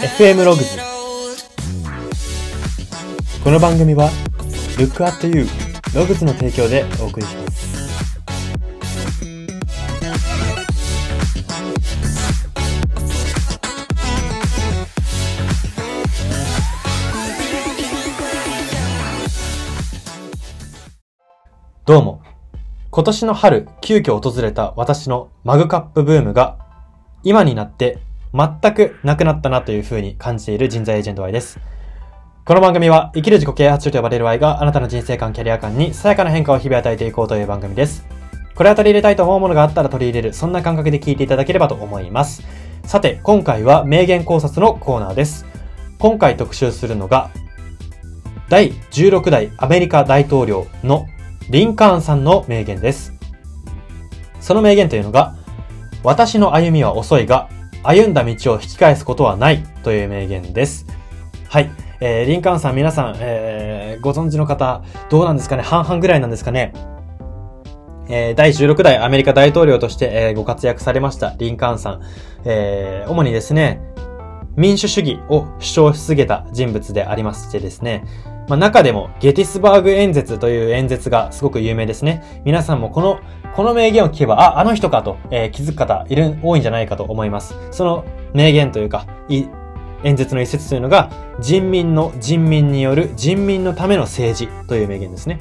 FM ログズこの番組は Look at You ログズの提供でお送りします。どうも。今年の春急遽訪れた私のマグカップブームが今になって全くなくなったなという風に感じている人材エージェント Y です。この番組は生きる自己啓発書と呼ばれる Y があなたの人生観、キャリア観にさやかな変化を日々与えていこうという番組です。これは取り入れたいと思うものがあったら取り入れる、そんな感覚で聞いていただければと思います。さて、今回は名言考察のコーナーです。今回特集するのが、第16代アメリカ大統領のリンカーンさんの名言です。その名言というのが、私の歩みは遅いが、歩んだ道を引き返すことはないという名言です。はい。えー、リンカーンさん皆さん、えー、ご存知の方、どうなんですかね？半々ぐらいなんですかね？えー、第16代アメリカ大統領として、えー、ご活躍されましたリンカーンさん。えー、主にですね、民主主義を主張し続けた人物でありましてですね、まあ、中でもゲティスバーグ演説という演説がすごく有名ですね。皆さんもこの、この名言を聞けば、あ、あの人かと、えー気づく方いる、多いんじゃないかと思います。その名言というか、い演説の一節というのが、人民の人民による人民のための政治という名言ですね。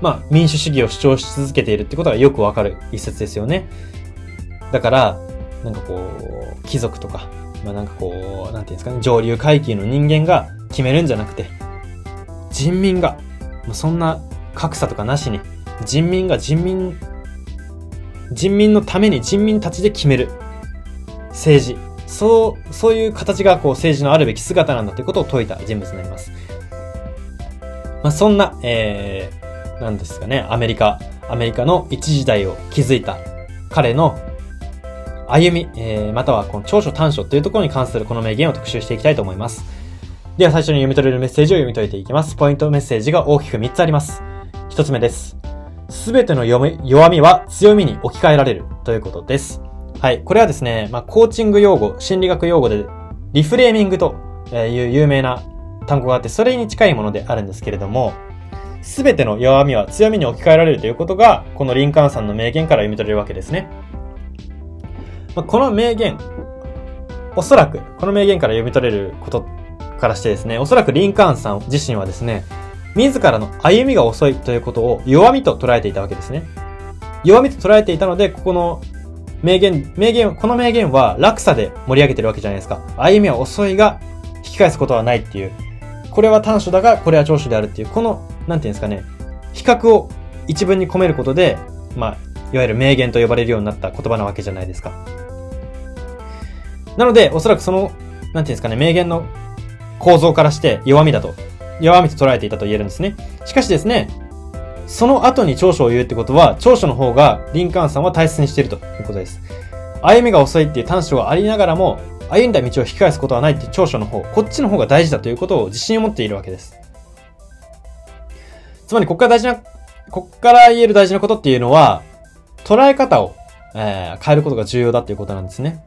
まあ、民主主義を主張し続けているってことがよくわかる一節ですよね。だから、なんかこう、貴族とか、まあなんかこう、なんていうんですかね、上流階級の人間が決めるんじゃなくて、人民が、もうそんな格差とかなしに、人民が人民、人民のために人民たちで決める政治。そう、そういう形がこう政治のあるべき姿なんだということを説いた人物になります。まあそんな、えー、なんですかね、アメリカ、アメリカの一時代を築いた彼の歩み、えー、またはこの長所短所というところに関するこの名言を特集していきたいと思います。では最初に読み取れるメッセージを読み解いていきます。ポイントメッセージが大きく3つあります。1つ目です。すべての弱みは強みに置き換えられるということです。はい。これはですね、まあ、コーチング用語、心理学用語で、リフレーミングという有名な単語があって、それに近いものであるんですけれども、すべての弱みは強みに置き換えられるということが、このリンカーンさんの名言から読み取れるわけですね。まあ、この名言、おそらく、この名言から読み取れることからしてですね、おそらくリンカーンさん自身はですね、自らの歩みが遅いということを弱みと捉えていたわけですね。弱みと捉えていたので、ここの名言、名言、この名言は落差で盛り上げてるわけじゃないですか。歩みは遅いが、引き返すことはないっていう。これは短所だが、これは長所であるっていう、この、なんていうんですかね、比較を一文に込めることで、まあ、いわゆる名言と呼ばれるようになった言葉なわけじゃないですか。なので、おそらくその、なんていうんですかね、名言の構造からして弱みだと、弱みと捉えていたと言えるんですね。しかしですね、その後に長所を言うってことは、長所の方がリンカーンさんは大切にしているということです。歩みが遅いっていう短所がありながらも、歩んだ道を引き返すことはないっていう長所の方、こっちの方が大事だということを自信を持っているわけです。つまり、ここから大事な、こっから言える大事なことっていうのは、捉え方を、えー変えることが重要だっていうことなんですね。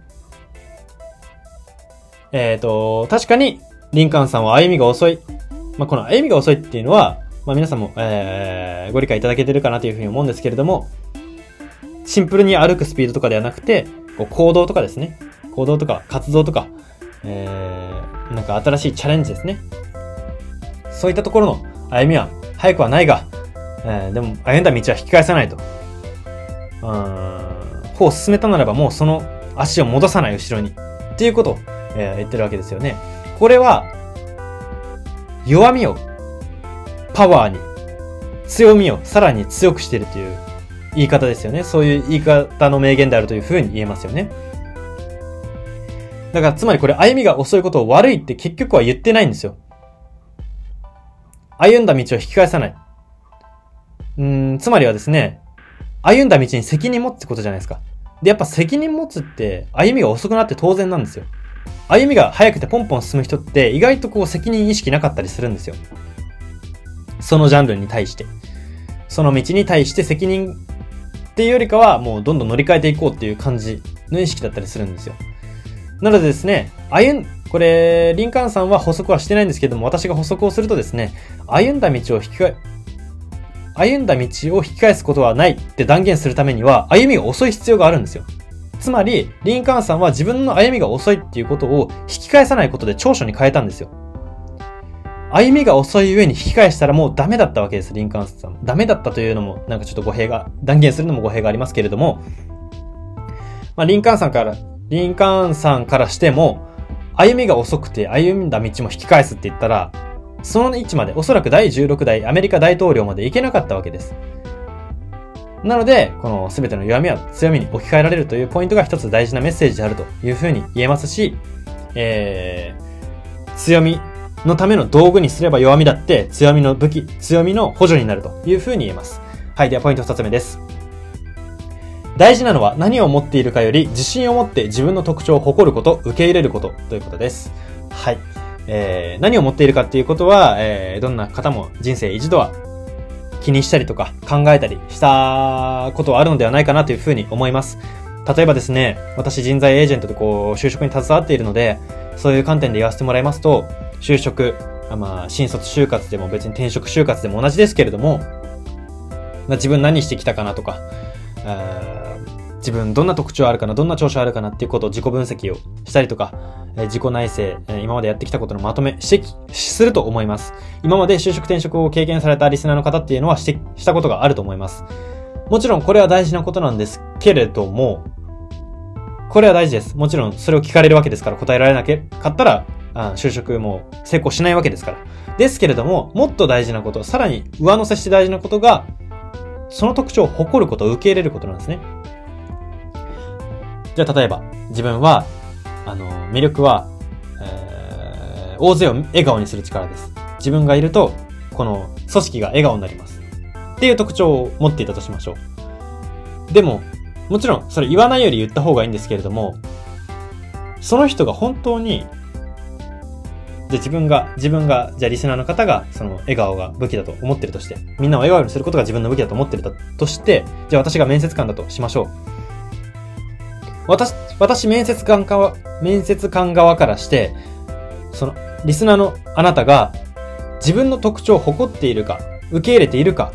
えっ、と、確かに、リンカーンさんは歩みが遅い。まあ、この歩みが遅いっていうのは、まあ、皆さんも、えーご理解いただけてるかなというふうに思うんですけれども、シンプルに歩くスピードとかではなくて、こう行動とかですね。行動とか活動とか、えー、なんか新しいチャレンジですね。そういったところの歩みは早くはないが、えーでも歩んだ道は引き返さないと。うん、歩を進めたならばもうその足を戻さない後ろに。っていうことを、えー言ってるわけですよね。これは、弱みをパワーに、強みをさらに強くしてるという言い方ですよね。そういう言い方の名言であるというふうに言えますよね。だから、つまりこれ、歩みが遅いことを悪いって結局は言ってないんですよ。歩んだ道を引き返さない。うん、つまりはですね、歩んだ道に責任持つってことじゃないですか。で、やっぱ責任持つって、歩みが遅くなって当然なんですよ。歩みが速くてポンポン進む人って、意外とこう責任意識なかったりするんですよ。そのジャンルに対して。その道に対して責任っていうよりかは、もうどんどん乗り換えていこうっていう感じの意識だったりするんですよ。なのでですね、歩ん、これ、リンカーンさんは補足はしてないんですけども、私が補足をするとですね、歩んだ道を引き換え、歩んだ道を引き返すことはないって断言するためには、歩みが遅い必要があるんですよ。つまり、リンカーンさんは自分の歩みが遅いっていうことを引き返さないことで長所に変えたんですよ。歩みが遅い上に引き返したらもうダメだったわけです、リンカーンさん。ダメだったというのも、なんかちょっと語弊が、断言するのも語弊がありますけれども、まあ、リンカーンさんから、リンカーンさんからしても、歩みが遅くて歩んだ道も引き返すって言ったら、その位置まで、おそらく第16代アメリカ大統領まで行けなかったわけです。なので、この全ての弱みは強みに置き換えられるというポイントが一つ大事なメッセージであるというふうに言えますし、えー、強みのための道具にすれば弱みだって強みの武器、強みの補助になるというふうに言えます。はい、ではポイント二つ目です。大事なのは何を持っているかより自信を持って自分の特徴を誇ること、受け入れることということです。はい。えー、何を持っているかっていうことは、えー、どんな方も人生一度は気にしたりとか考えたりしたことはあるのではないかなというふうに思います。例えばですね、私人材エージェントでこう、就職に携わっているので、そういう観点で言わせてもらいますと、就職、まあ、新卒就活でも別に転職就活でも同じですけれども、ま自分何してきたかなとか、自分どんな特徴あるかな、どんな長所あるかなっていうことを自己分析をしたりとか、え自己内省、え今までやってきたことのまとめ、指摘すると思います。今まで就職転職を経験されたリスナーの方っていうのは指摘したことがあると思います。もちろんこれは大事なことなんですけれども、これは大事です。もちろんそれを聞かれるわけですから答えられなかったら、あ就職も成功しないわけですから。ですけれども、もっと大事なこと、さらに上乗せして大事なことが、その特徴を誇ること受け入れることなんですね。じゃあ例えば、自分は、あの、魅力は、えー、大勢を笑顔にする力です。自分がいると、この組織が笑顔になります。っていう特徴を持っていたとしましょう。でも、もちろん、それ言わないより言った方がいいんですけれども、その人が本当に、じゃ自分が、自分が、じゃあリスナーの方が、その笑顔が武器だと思ってるとして、みんなを笑顔にすることが自分の武器だと思ってるとして、じゃあ私が面接官だとしましょう。私、私面接官側、面接官側からして、その、リスナーのあなたが自分の特徴を誇っているか、受け入れているか、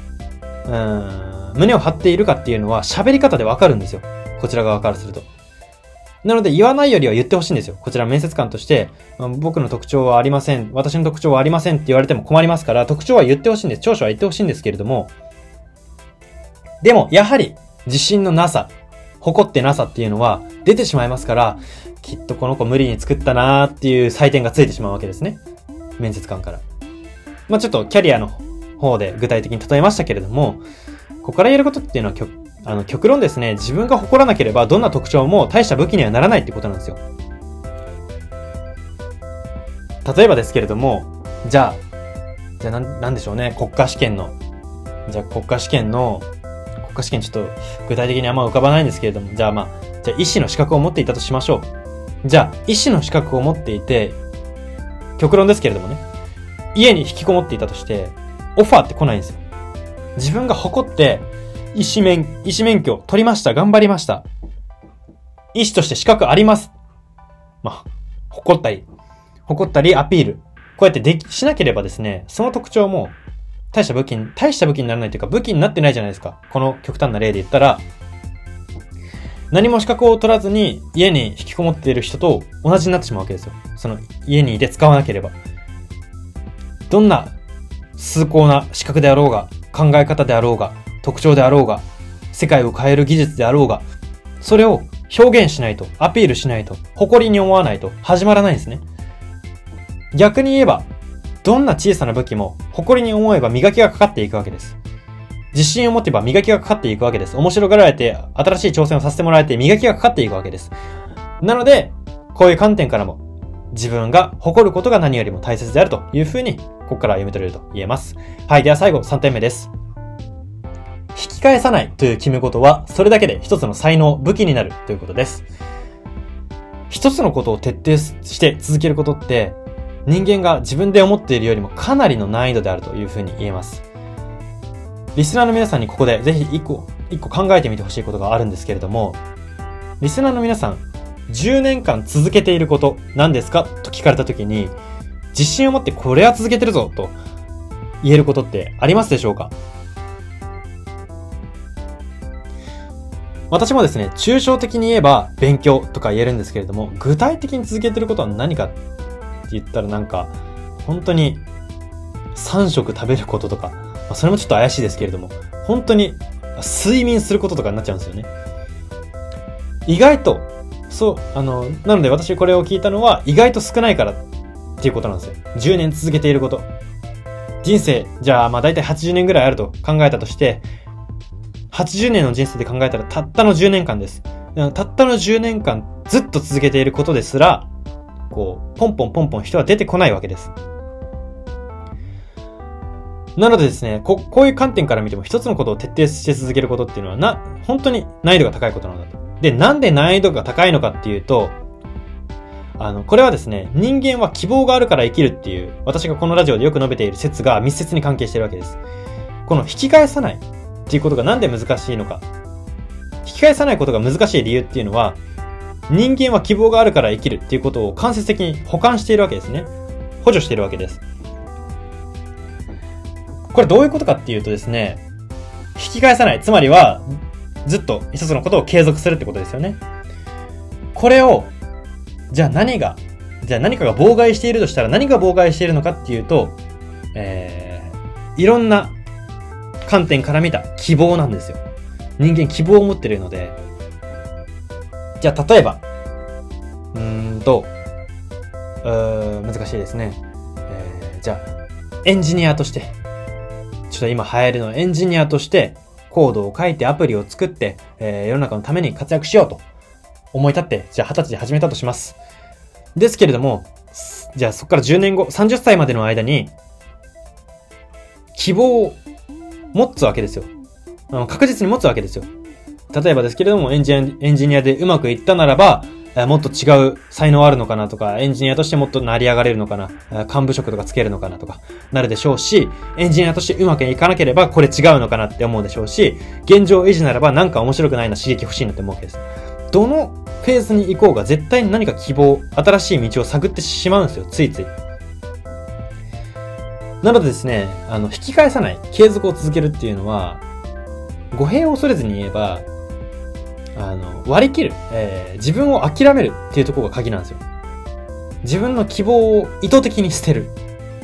うん、胸を張っているかっていうのは喋り方でわかるんですよ。こちら側からすると。なので言わないよりは言ってほしいんですよ。こちら面接官として、僕の特徴はありません。私の特徴はありませんって言われても困りますから、特徴は言ってほしいんです。長所は言ってほしいんですけれども、でも、やはり、自信のなさ、誇ってなさっていうのは出てしまいますから、きっとこの子無理に作ったなーっていう採点がついてしまうわけですね。面接官から。まあちょっとキャリアの方で具体的に例えましたけれども、ここからやることっていうのは極あの極論ですね、自分が誇らなければどんな特徴も大した武器にはならないってことなんですよ。例えばですけれども、じゃあ、じゃあなん、なんでしょうね、国家試験の、じゃあ国家試験の家試験ちょっと具体的にあんま浮かばないんですけれども、じゃあまあ、じゃあ医師の資格を持っていたとしましょう。じゃあ、医師の資格を持っていて、極論ですけれどもね、家に引きこもっていたとして、オファーって来ないんですよ。自分が誇って、医師免、医師免許取りました、頑張りました。医師として資格あります。まあ、誇ったり、誇ったりアピール。こうやってでき、しなければですね、その特徴も大した武器に、大した武器にならないというか、武器になってないじゃないですか。この極端な例で言ったら、何も資格を取らずに家に引きこもっている人と同じになってしまうわけですよ。その家にいて使わなければ。どんな崇高な資格であろうが、考え方であろうが、特徴であろうが、世界を変える技術であろうが、それを表現しないと、アピールしないと、誇りに思わないと始まらないんですね。逆に言えば、どんな小さな武器も誇りに思えば磨きがかかっていくわけです。自信を持てば磨きがかかっていくわけです。面白がられて、新しい挑戦をさせてもらえて磨きがかかっていくわけです。なので、こういう観点からも、自分が誇ることが何よりも大切であるというふうに、ここから読み取れると言えます。はい。では最後、3点目です。引き返さないという決め事は、それだけで一つの才能、武器になるということです。一つのことを徹底して続けることって、人間が自分で思っているよりもかなりの難易度であるというふうに言えます。リスナーの皆さんにここでぜひ一個、一個考えてみてほしいことがあるんですけれども、リスナーの皆さん、10年間続けていること何ですかと聞かれた時に、自信を持ってこれは続けてるぞと言えることってありますでしょうか？私もですね、抽象的に言えば勉強とか言えるんですけれども、具体的に続けてることは何かって言ったらなんか、本当に3食食べることとか、まあ、それもちょっと怪しいですけれども、本当に睡眠することとかになっちゃうんですよね。意外と、そう、あの、なので私これを聞いたのは意外と少ないからっていうことなんですよ。10年続けていること。人生、じゃあまあ大体80年ぐらいあると考えたとして、80年の人生で考えたらたったの10年間です。たったの10年間ずっと続けていることですら、こう、ポンポンポンポン人は出てこないわけです。なのでですね、こ、こういう観点から見ても一つのことを徹底して続けることっていうのはな、本当に難易度が高いことなんだと。で、なんで難易度が高いのかっていうと、あの、これはですね、人間は希望があるから生きるっていう、私がこのラジオでよく述べている説が密接に関係してるわけです。この引き返さないっていうことがなんで難しいのか。引き返さないことが難しい理由っていうのは、人間は希望があるから生きるっていうことを間接的に保管しているわけですね。補助しているわけです。これどういうことかっていうとですね、引き返さない。つまりは、ずっと一つのことを継続するってことですよね。これを、じゃあ何が、じゃあ何かが妨害しているとしたら何が妨害しているのかっていうと、えー、いろんな観点から見た希望なんですよ。人間希望を持ってるので、じゃあ例えば、うーんと、うー難しいですね。えー、じゃあ、エンジニアとして、ちょっと今流行るのエンジニアとしてコードを書いてアプリを作って、えー、世の中のために活躍しようと思い立って、じゃあ20歳で始めたとします。ですけれども、じゃあそこから10年後、30歳までの間に、希望を持つわけですよ。確実に持つわけですよ。例えばですけれども、エンジエンジニアでうまくいったならば、もっと違う才能あるのかなとか、エンジニアとしてもっと成り上がれるのかな、幹部職とかつけるのかなとか、なるでしょうし、エンジニアとしてうまくいかなければこれ違うのかなって思うでしょうし、現状維持ならばなんか面白くないな刺激欲しいなって思うわけです。どのフェーズに行こうが絶対に何か希望、新しい道を探ってしまうんですよ、ついつい。なのでですね、あの、引き返さない、継続を続けるっていうのは、語弊を恐れずに言えば、あの、割り切る、えー、自分を諦めるっていうところが鍵なんですよ。自分の希望を意図的に捨てる。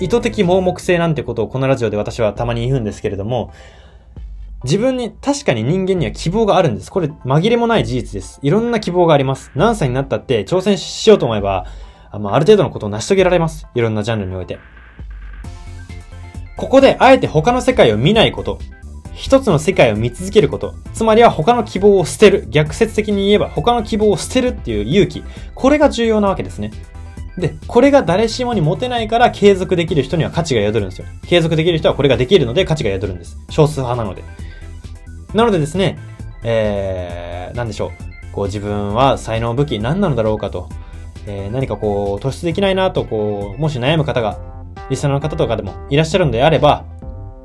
意図的盲目性なんてことをこのラジオで私はたまに言うんですけれども、自分に、確かに人間には希望があるんです。これ紛れもない事実です。いろんな希望があります。何歳になったって挑戦しようと思えば、あある程度のことを成し遂げられます。いろんなジャンルにおいて。ここであえて他の世界を見ないこと、一つの世界を見続けること、つまりは他の希望を捨てる、逆説的に言えば他の希望を捨てるっていう勇気、これが重要なわけですね。で、これが誰しもに持てないから継続できる人には価値が宿るんですよ。継続できる人はこれができるので価値が宿るんです。少数派なので。なのでですね、えー、なんでしょう。こう自分は才能武器何なのだろうかと、えー、何かこう突出できないなと、こう、もし悩む方がリスナーの方とかでもいらっしゃるのであれば、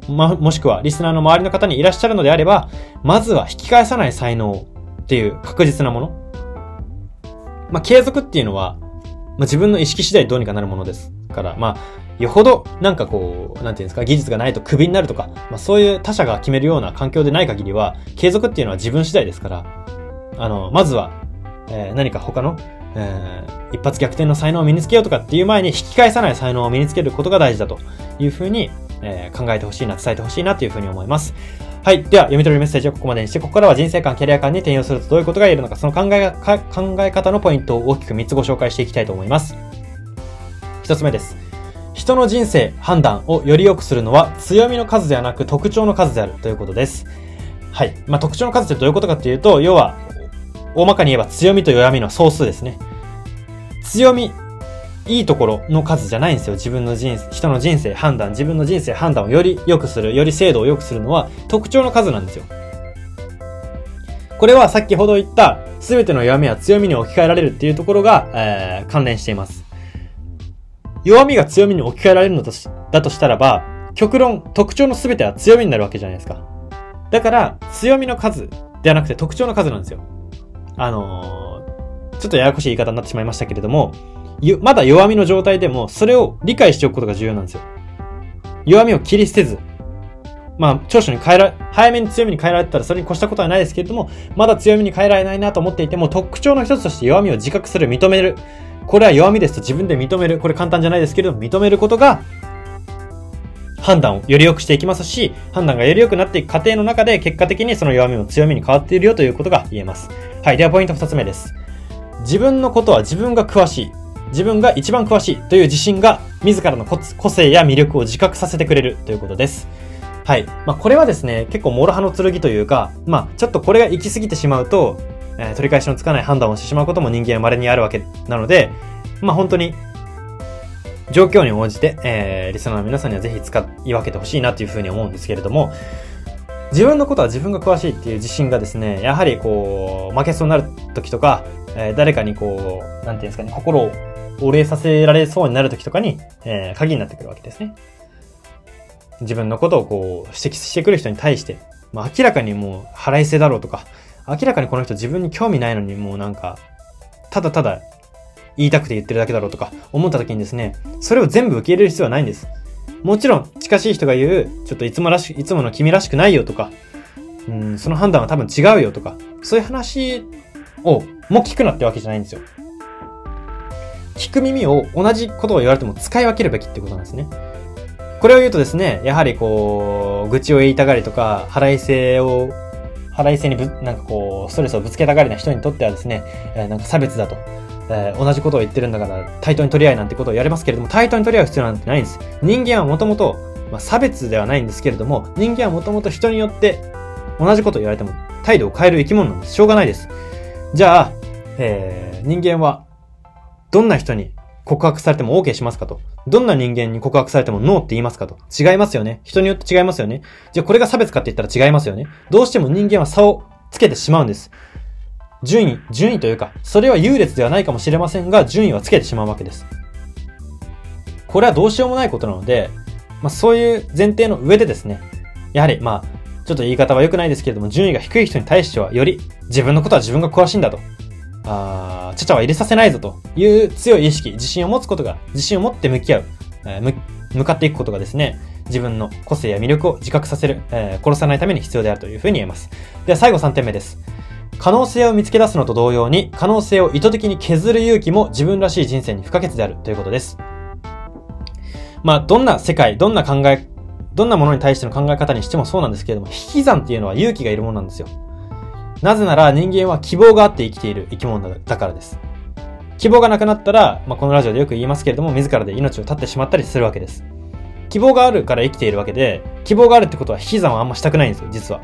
ま、もしくはリスナーの周りの方にいらっしゃるのであれば、まずは引き返さない才能っていう確実なもの。まあ、継続っていうのは、まあ、自分の意識次第どうにかなるものですから、まあ、よほど、なんかこう、なんていうんですか、技術がないとクビになるとか、まあ、そういう他者が決めるような環境でない限りは、継続っていうのは自分次第ですから、あの、まずは、えー、何か他のえー、一発逆転の才能を身につけようとかっていう前に引き返さない才能を身につけることが大事だというふうに、えー、考えてほしいな、伝えてほしいなというふうに思います。はい。では、読み取るメッセージはここまでにして、ここからは人生観、キャリア観に転用するとどういうことが言えるのか、その考え考え方のポイントを大きく3つご紹介していきたいと思います。1つ目です。人の人生、判断をより良くするのは強みの数ではなく特徴の数であるということです。はい。まあ、特徴の数ってどういうことかっていうと、要は、大まかに言えば強みと弱みの総数ですね。強み、いいところの数じゃないんですよ。自分の人生、人の人生判断、自分の人生判断をより良くする、より精度を良くするのは特徴の数なんですよ。これは先ほど言った全ての弱みは強みに置き換えられるっていうところが、えー、関連しています。弱みが強みに置き換えられるのとしだとしたらば、極論、特徴の全ては強みになるわけじゃないですか。だから、強みの数ではなくて特徴の数なんですよ。あのー、ちょっとややこしい言い方になってしまいましたけれども、まだ弱みの状態でも、それを理解しておくことが重要なんですよ。弱みを切り捨てず、まあ、長所に変えら、早めに強みに変えられたらそれに越したことはないですけれども、まだ強みに変えられないなと思っていても、特徴の一つとして弱みを自覚する、認める。これは弱みですと自分で認める。これ簡単じゃないですけれども、認めることが、判断をより良くしていきますし、判断がより良くなっていく過程の中で、結果的にその弱みも強みに変わっているよということが言えます。はい。では、ポイント二つ目です。自分のことは自分が詳しい。自分が一番詳しいという自信が、自らの個性や魅力を自覚させてくれるということです。はい。まあ、これはですね、結構諸刃の剣というか、まあ、ちょっとこれが行き過ぎてしまうと、えー、取り返しのつかない判断をしてしまうことも人間は稀にあるわけなので、まあ、本当に、状況に応じて、えー、リスナーの皆さんにはぜひ使い分けてほしいなというふうに思うんですけれども、自分のことは自分が詳しいっていう自信がですね、やはりこう、負けそうになる時とか、えー、誰かにこう、なんていうんですかね、心をお礼させられそうになる時とかに、えー、鍵になってくるわけですね。自分のことをこう指摘してくる人に対して、まあ、明らかにもう腹いせだろうとか、明らかにこの人自分に興味ないのにもうなんか、ただただ言いたくて言ってるだけだろうとか思った時にですね、それを全部受け入れる必要はないんです。もちろん、近しい人が言う、ちょっといつもらし、いつもの君らしくないよとか、うん、その判断は多分違うよとか、そういう話を、もう聞くなってわけじゃないんですよ。聞く耳を同じことを言われても使い分けるべきってことなんですね。これを言うとですね、やはりこう、愚痴を言いたがりとか、腹いせを、腹いせにぶ、なんかこう、ストレスをぶつけたがりな人にとってはですね、なんか差別だと。えー、同じことを言ってるんだから、対等に取り合いなんてことをやれますけれども、対等に取り合う必要なんてないんです。人間はもともと、まあ、差別ではないんですけれども、人間はもともと人によって同じことを言われても態度を変える生き物なんです。しょうがないです。じゃあ、えー、人間はどんな人に告白されても OK しますかと。どんな人間に告白されてもノーって言いますかと。違いますよね。人によって違いますよね。じゃあこれが差別かって言ったら違いますよね。どうしても人間は差をつけてしまうんです。順位、順位というか、それは優劣ではないかもしれませんが、順位はつけてしまうわけです。これはどうしようもないことなので、まあそういう前提の上でですね、やはりまあ、ちょっと言い方は良くないですけれども、順位が低い人に対しては、より自分のことは自分が詳しいんだと。あちゃちゃは入れさせないぞという強い意識、自信を持つことが、自信を持って向き合う、えー、向かっていくことがですね、自分の個性や魅力を自覚させる、えー、殺さないために必要であるというふうに言えます。では最後3点目です。可能性を見つけ出すのと同様に、可能性を意図的に削る勇気も自分らしい人生に不可欠であるということです。まあ、どんな世界、どんな考え、どんなものに対しての考え方にしてもそうなんですけれども、引き算っていうのは勇気がいるものなんですよ。なぜなら人間は希望があって生きている生き物だからです。希望がなくなったら、まあ、このラジオでよく言いますけれども、自らで命を絶ってしまったりするわけです。希望があるから生きているわけで、希望があるってことは引き算はあんましたくないんですよ、実は。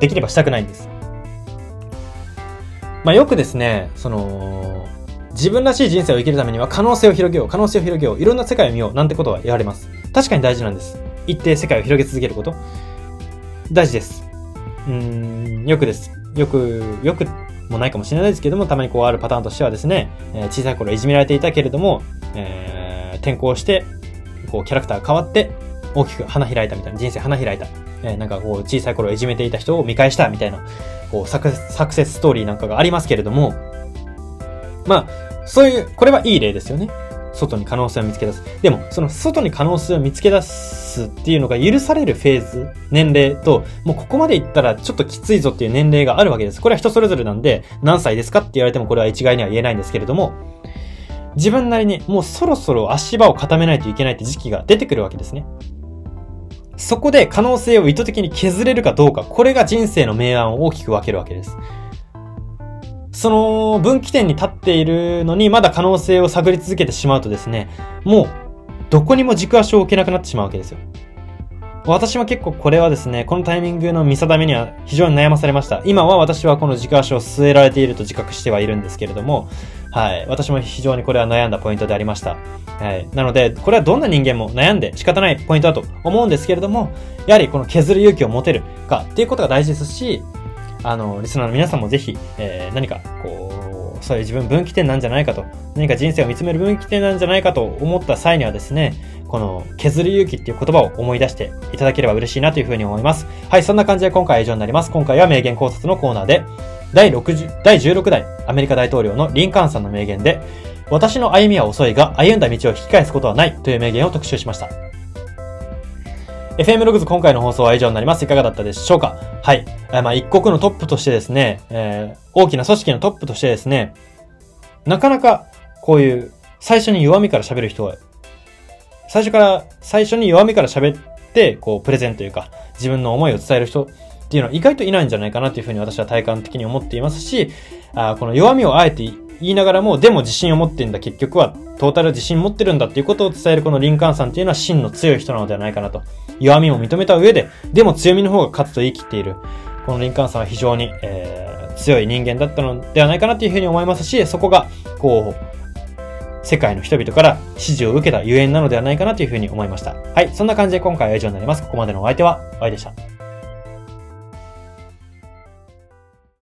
できればしたくないんです。まあ、よくですね、その、自分らしい人生を生きるためには可能性を広げよう、可能性を広げよう、いろんな世界を見よう、なんてことは言われます。確かに大事なんです。一定世界を広げ続けること。大事です。うん、よくです。よく、よくもないかもしれないですけども、たまにこうあるパターンとしてはですね、えー、小さい頃いじめられていたけれども、えー、転校して、こうキャラクターが変わって、大きく花開いたみたいな、人生花開いた。え、なんかこう小さい頃いじめていた人を見返したみたいな、こうサクサクセスストーリーなんかがありますけれども、まあ、そういう、これはいい例ですよね。外に可能性を見つけ出す。でも、その外に可能性を見つけ出すっていうのが許されるフェーズ、年齢と、もうここまでいったらちょっときついぞっていう年齢があるわけです。これは人それぞれなんで、何歳ですかって言われてもこれは一概には言えないんですけれども、自分なりにもうそろそろ足場を固めないといけないって時期が出てくるわけですね。そこで可能性を意図的に削れるかどうか、これが人生の明暗を大きく分けるわけです。その分岐点に立っているのにまだ可能性を探り続けてしまうとですね、もうどこにも軸足を置けなくなってしまうわけですよ。私は結構これはですね、このタイミングの見定めには非常に悩まされました。今は私はこの軸足を据えられていると自覚してはいるんですけれども、はい。私も非常にこれは悩んだポイントでありました。はい。なので、これはどんな人間も悩んで仕方ないポイントだと思うんですけれども、やはりこの削る勇気を持てるかっていうことが大事ですし、あの、リスナーの皆さんもぜひ、えー、何か、こう、そういう自分分岐点なんじゃないかと、何か人生を見つめる分岐点なんじゃないかと思った際にはですね、この削る勇気っていう言葉を思い出していただければ嬉しいなというふうに思います。はい、そんな感じで今回は以上になります。今回は名言考察のコーナーで、第60、第16代アメリカ大統領のリンカーンさんの名言で、私の歩みは遅いが歩んだ道を引き返すことはないという名言を特集しました。FM ログズ今回の放送は以上になります。いかがだったでしょうか？はい。まあ、一国のトップとしてですね、えー、大きな組織のトップとしてですね、なかなかこういう最初に弱みから喋る人は、最初から、最初に弱みから喋って、こう、プレゼンというか、自分の思いを伝える人っていうのは意外といないんじゃないかなというふうに私は体感的に思っていますし、あこの弱みをあえて言いながらも、でも自信を持ってんだ、結局はトータル自信持ってるんだっていうことを伝えるこのリンカーンさんっていうのは真の強い人なのではないかなと。弱みを認めた上で、でも強みの方が勝つと言い切っている。このリンカーンさんは非常に、えー、強い人間だったのではないかなというふうに思いますし、そこが、こう、世界の人々から支持を受けたゆえんなのではないかなというふうに思いました。はい、そんな感じで今回は以上になります。ここまでのお相手は、お会いでした。